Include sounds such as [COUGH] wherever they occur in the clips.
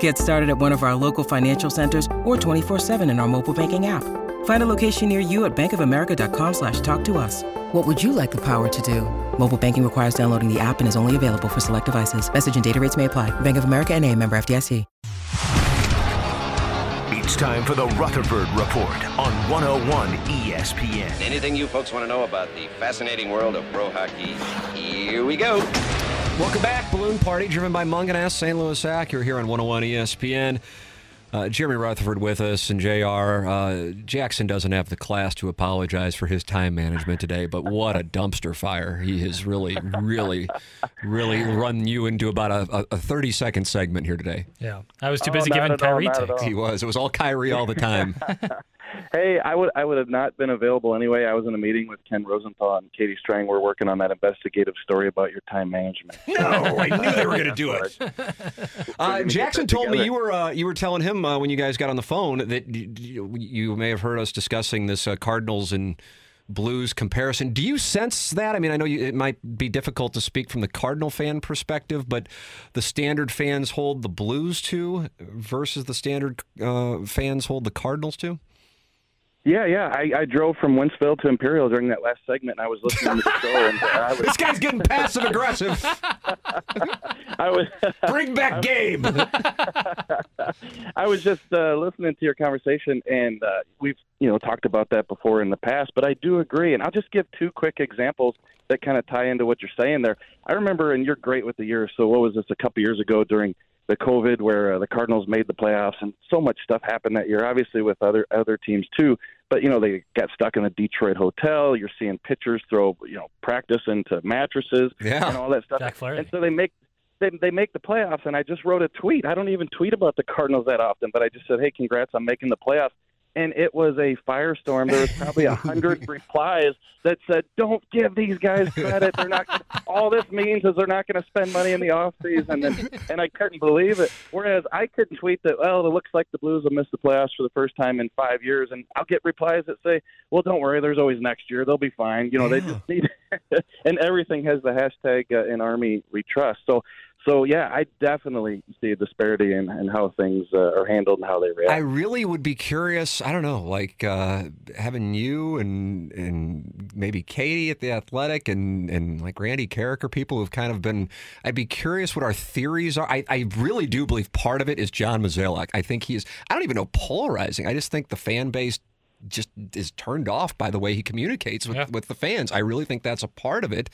Get started at one of our local financial centers or 24-7 in our mobile banking app. Find a location near you at bankofamerica.com slash talk to us. What would you like the power to do? Mobile banking requires downloading the app and is only available for select devices. Message and data rates may apply. Bank of America and a member FDIC. It's time for the Rutherford Report on 101 ESPN. Anything you folks want to know about the fascinating world of pro hockey, here we go. Welcome back. Balloon Party, driven by Mungenast, St. Louis Acura here on 101 ESPN. Uh, Jeremy Rutherford with us and JR. Uh, Jackson doesn't have the class to apologize for his time management today, but what a dumpster fire. He has really, really, really run you into about a, a 30 second segment here today. Yeah. I was too Oh, busy not giving at Kyrie takes. all. He was. It was all Kyrie all the time. [LAUGHS] Hey, I would I would have not been available anyway. I was in a meeting with Ken Rosenthal and Katie Strang. We're working on that investigative story about your time management. no, I knew they were going to do it. Uh, Jackson told me you were uh, you were telling him uh, when you guys got on the phone that you, you, you may have heard us discussing this uh, Cardinals and Blues comparison. Do you sense that? I mean, I know you, it might be difficult to speak from the Cardinal fan perspective, but the standard fans hold the Blues to versus the standard uh, fans hold the Cardinals to. Yeah, yeah. I, I drove from Wentzville to Imperial during that last segment, and I was listening to the show, and [LAUGHS] I was This guy's getting passive aggressive. [LAUGHS] I was [LAUGHS] Bring back Gabe. I was just uh, listening to your conversation, and uh, we've you know talked about that before in the past. But I do agree, and I'll just give two quick examples that kind of tie into what you're saying there. I remember, and you're great with the years. So what was this? A couple years ago during the COVID, where uh, the Cardinals made the playoffs, and so much stuff happened that year. Obviously, with other other teams too. But you know, they got stuck in a Detroit hotel. You're seeing pitchers throw you know practice into mattresses Yeah. and all that stuff. Jack Flaherty. And so they make they they make the playoffs, and I just wrote a tweet. I don't even tweet about the Cardinals that often, but I just said, "Hey, congrats on making the playoffs." And it was a firestorm. There was probably a hundred [LAUGHS] replies that said, "Don't give these guys credit. They're not. All this means is they're not going to spend money in the off season." And and I couldn't believe it. Whereas I couldn't tweet that. Well, it looks like the Blues will miss the playoffs for the first time in five years, and I'll get replies that say, "Well, don't worry. There's always next year. They'll be fine." You know, they just need. [LAUGHS] and everything has the hashtag uh, in Army We Trust. So, so yeah, I definitely see a disparity in, in how things uh, are handled and how they react. I really would be curious. I don't know, like uh, having you and and maybe Katie at the Athletic and and like Randy Karraker or people who've kind of been. I'd be curious what our theories are. I, I really do believe part of it is John Mozeliak. I think he is. I don't even know polarizing. I just think the fan base just is turned off by the way he communicates with, Yeah. with the fans. I really think that's a part of it.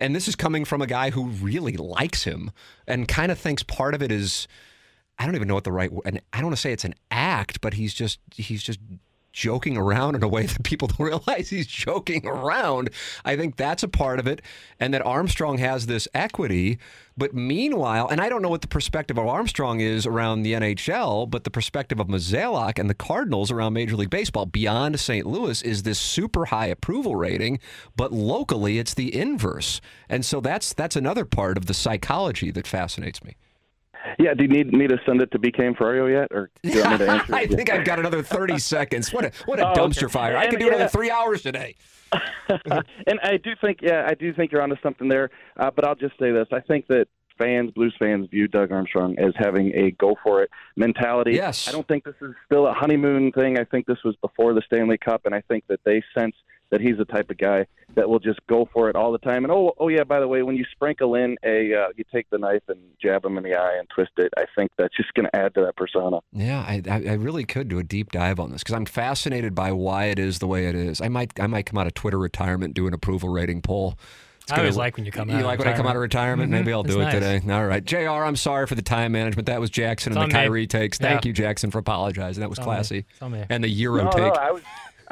And this is coming from a guy who really likes him and kind of thinks part of it is I don't even know what the right word and I don't want to say it's an act, but he's just he's just joking around in a way that people [LAUGHS] don't realize he's joking around. I think that's a part of it and that Armstrong has this equity, but meanwhile, and I don't know what the perspective of Armstrong is around the NHL, but the perspective of Mozeliak and the Cardinals around Major League Baseball beyond St. Louis is this super high approval rating, but locally it's the inverse. And so that's that's another part of the psychology that fascinates me. Yeah, do you need me to send it to BK and Ferrario yet, or do you want me to [LAUGHS] answer? I think I've got another 30 [LAUGHS] seconds. What a what a Oh, dumpster okay. fire. I And, could do another three hours today. [LAUGHS] and I do think, yeah, I do think you're onto something there. Uh, but I'll just say this: I think that fans, Blues fans, view Doug Armstrong as having a go for it mentality. Yes. I don't think this is still a honeymoon thing. I think this was before the Stanley Cup, and I think that they sense that he's the type of guy that will just go for it all the time. And oh, oh yeah, by the way, when you sprinkle in a, uh, you take the knife and jab him in the eye and twist it. I think that's just going to add to that persona. Yeah, I, I I really could do a deep dive on this because I'm fascinated by why it is the way it is. I might I might come out of Twitter retirement do an approval rating poll. It's I always like when you come You out of like when I come out of retirement? Mhm. Maybe I'll do It's it nice. today. All right, Jr. I'm sorry for the time management. That was Jackson It's and the on me. Kyrie takes. Thank Yeah. you, Jackson, for apologizing. That was It's on me. classy. It's me. And the Euro No, take. no, I was.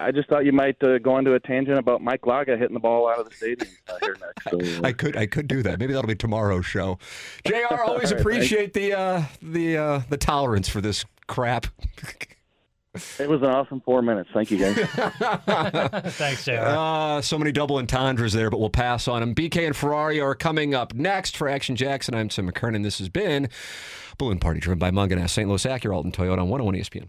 I just thought you might uh, go into a tangent about Mike Laga hitting the ball out of the stadium uh, here next. So, [LAUGHS] I could I could do that. Maybe that'll be tomorrow's show. Jr. [LAUGHS] Always appreciate the uh, the uh, the tolerance for this crap. it was an awesome four minutes. Thank you, guys. [LAUGHS] Thanks, JR. Uh, so many double entendres there, but we'll pass on them. BK and Ferrari are coming up next for Action Jackson. I'm Tim McKernan. This has been Balloon Party, driven by Mungan St. Louis Acura, Alton Toyota on 101 ESPN.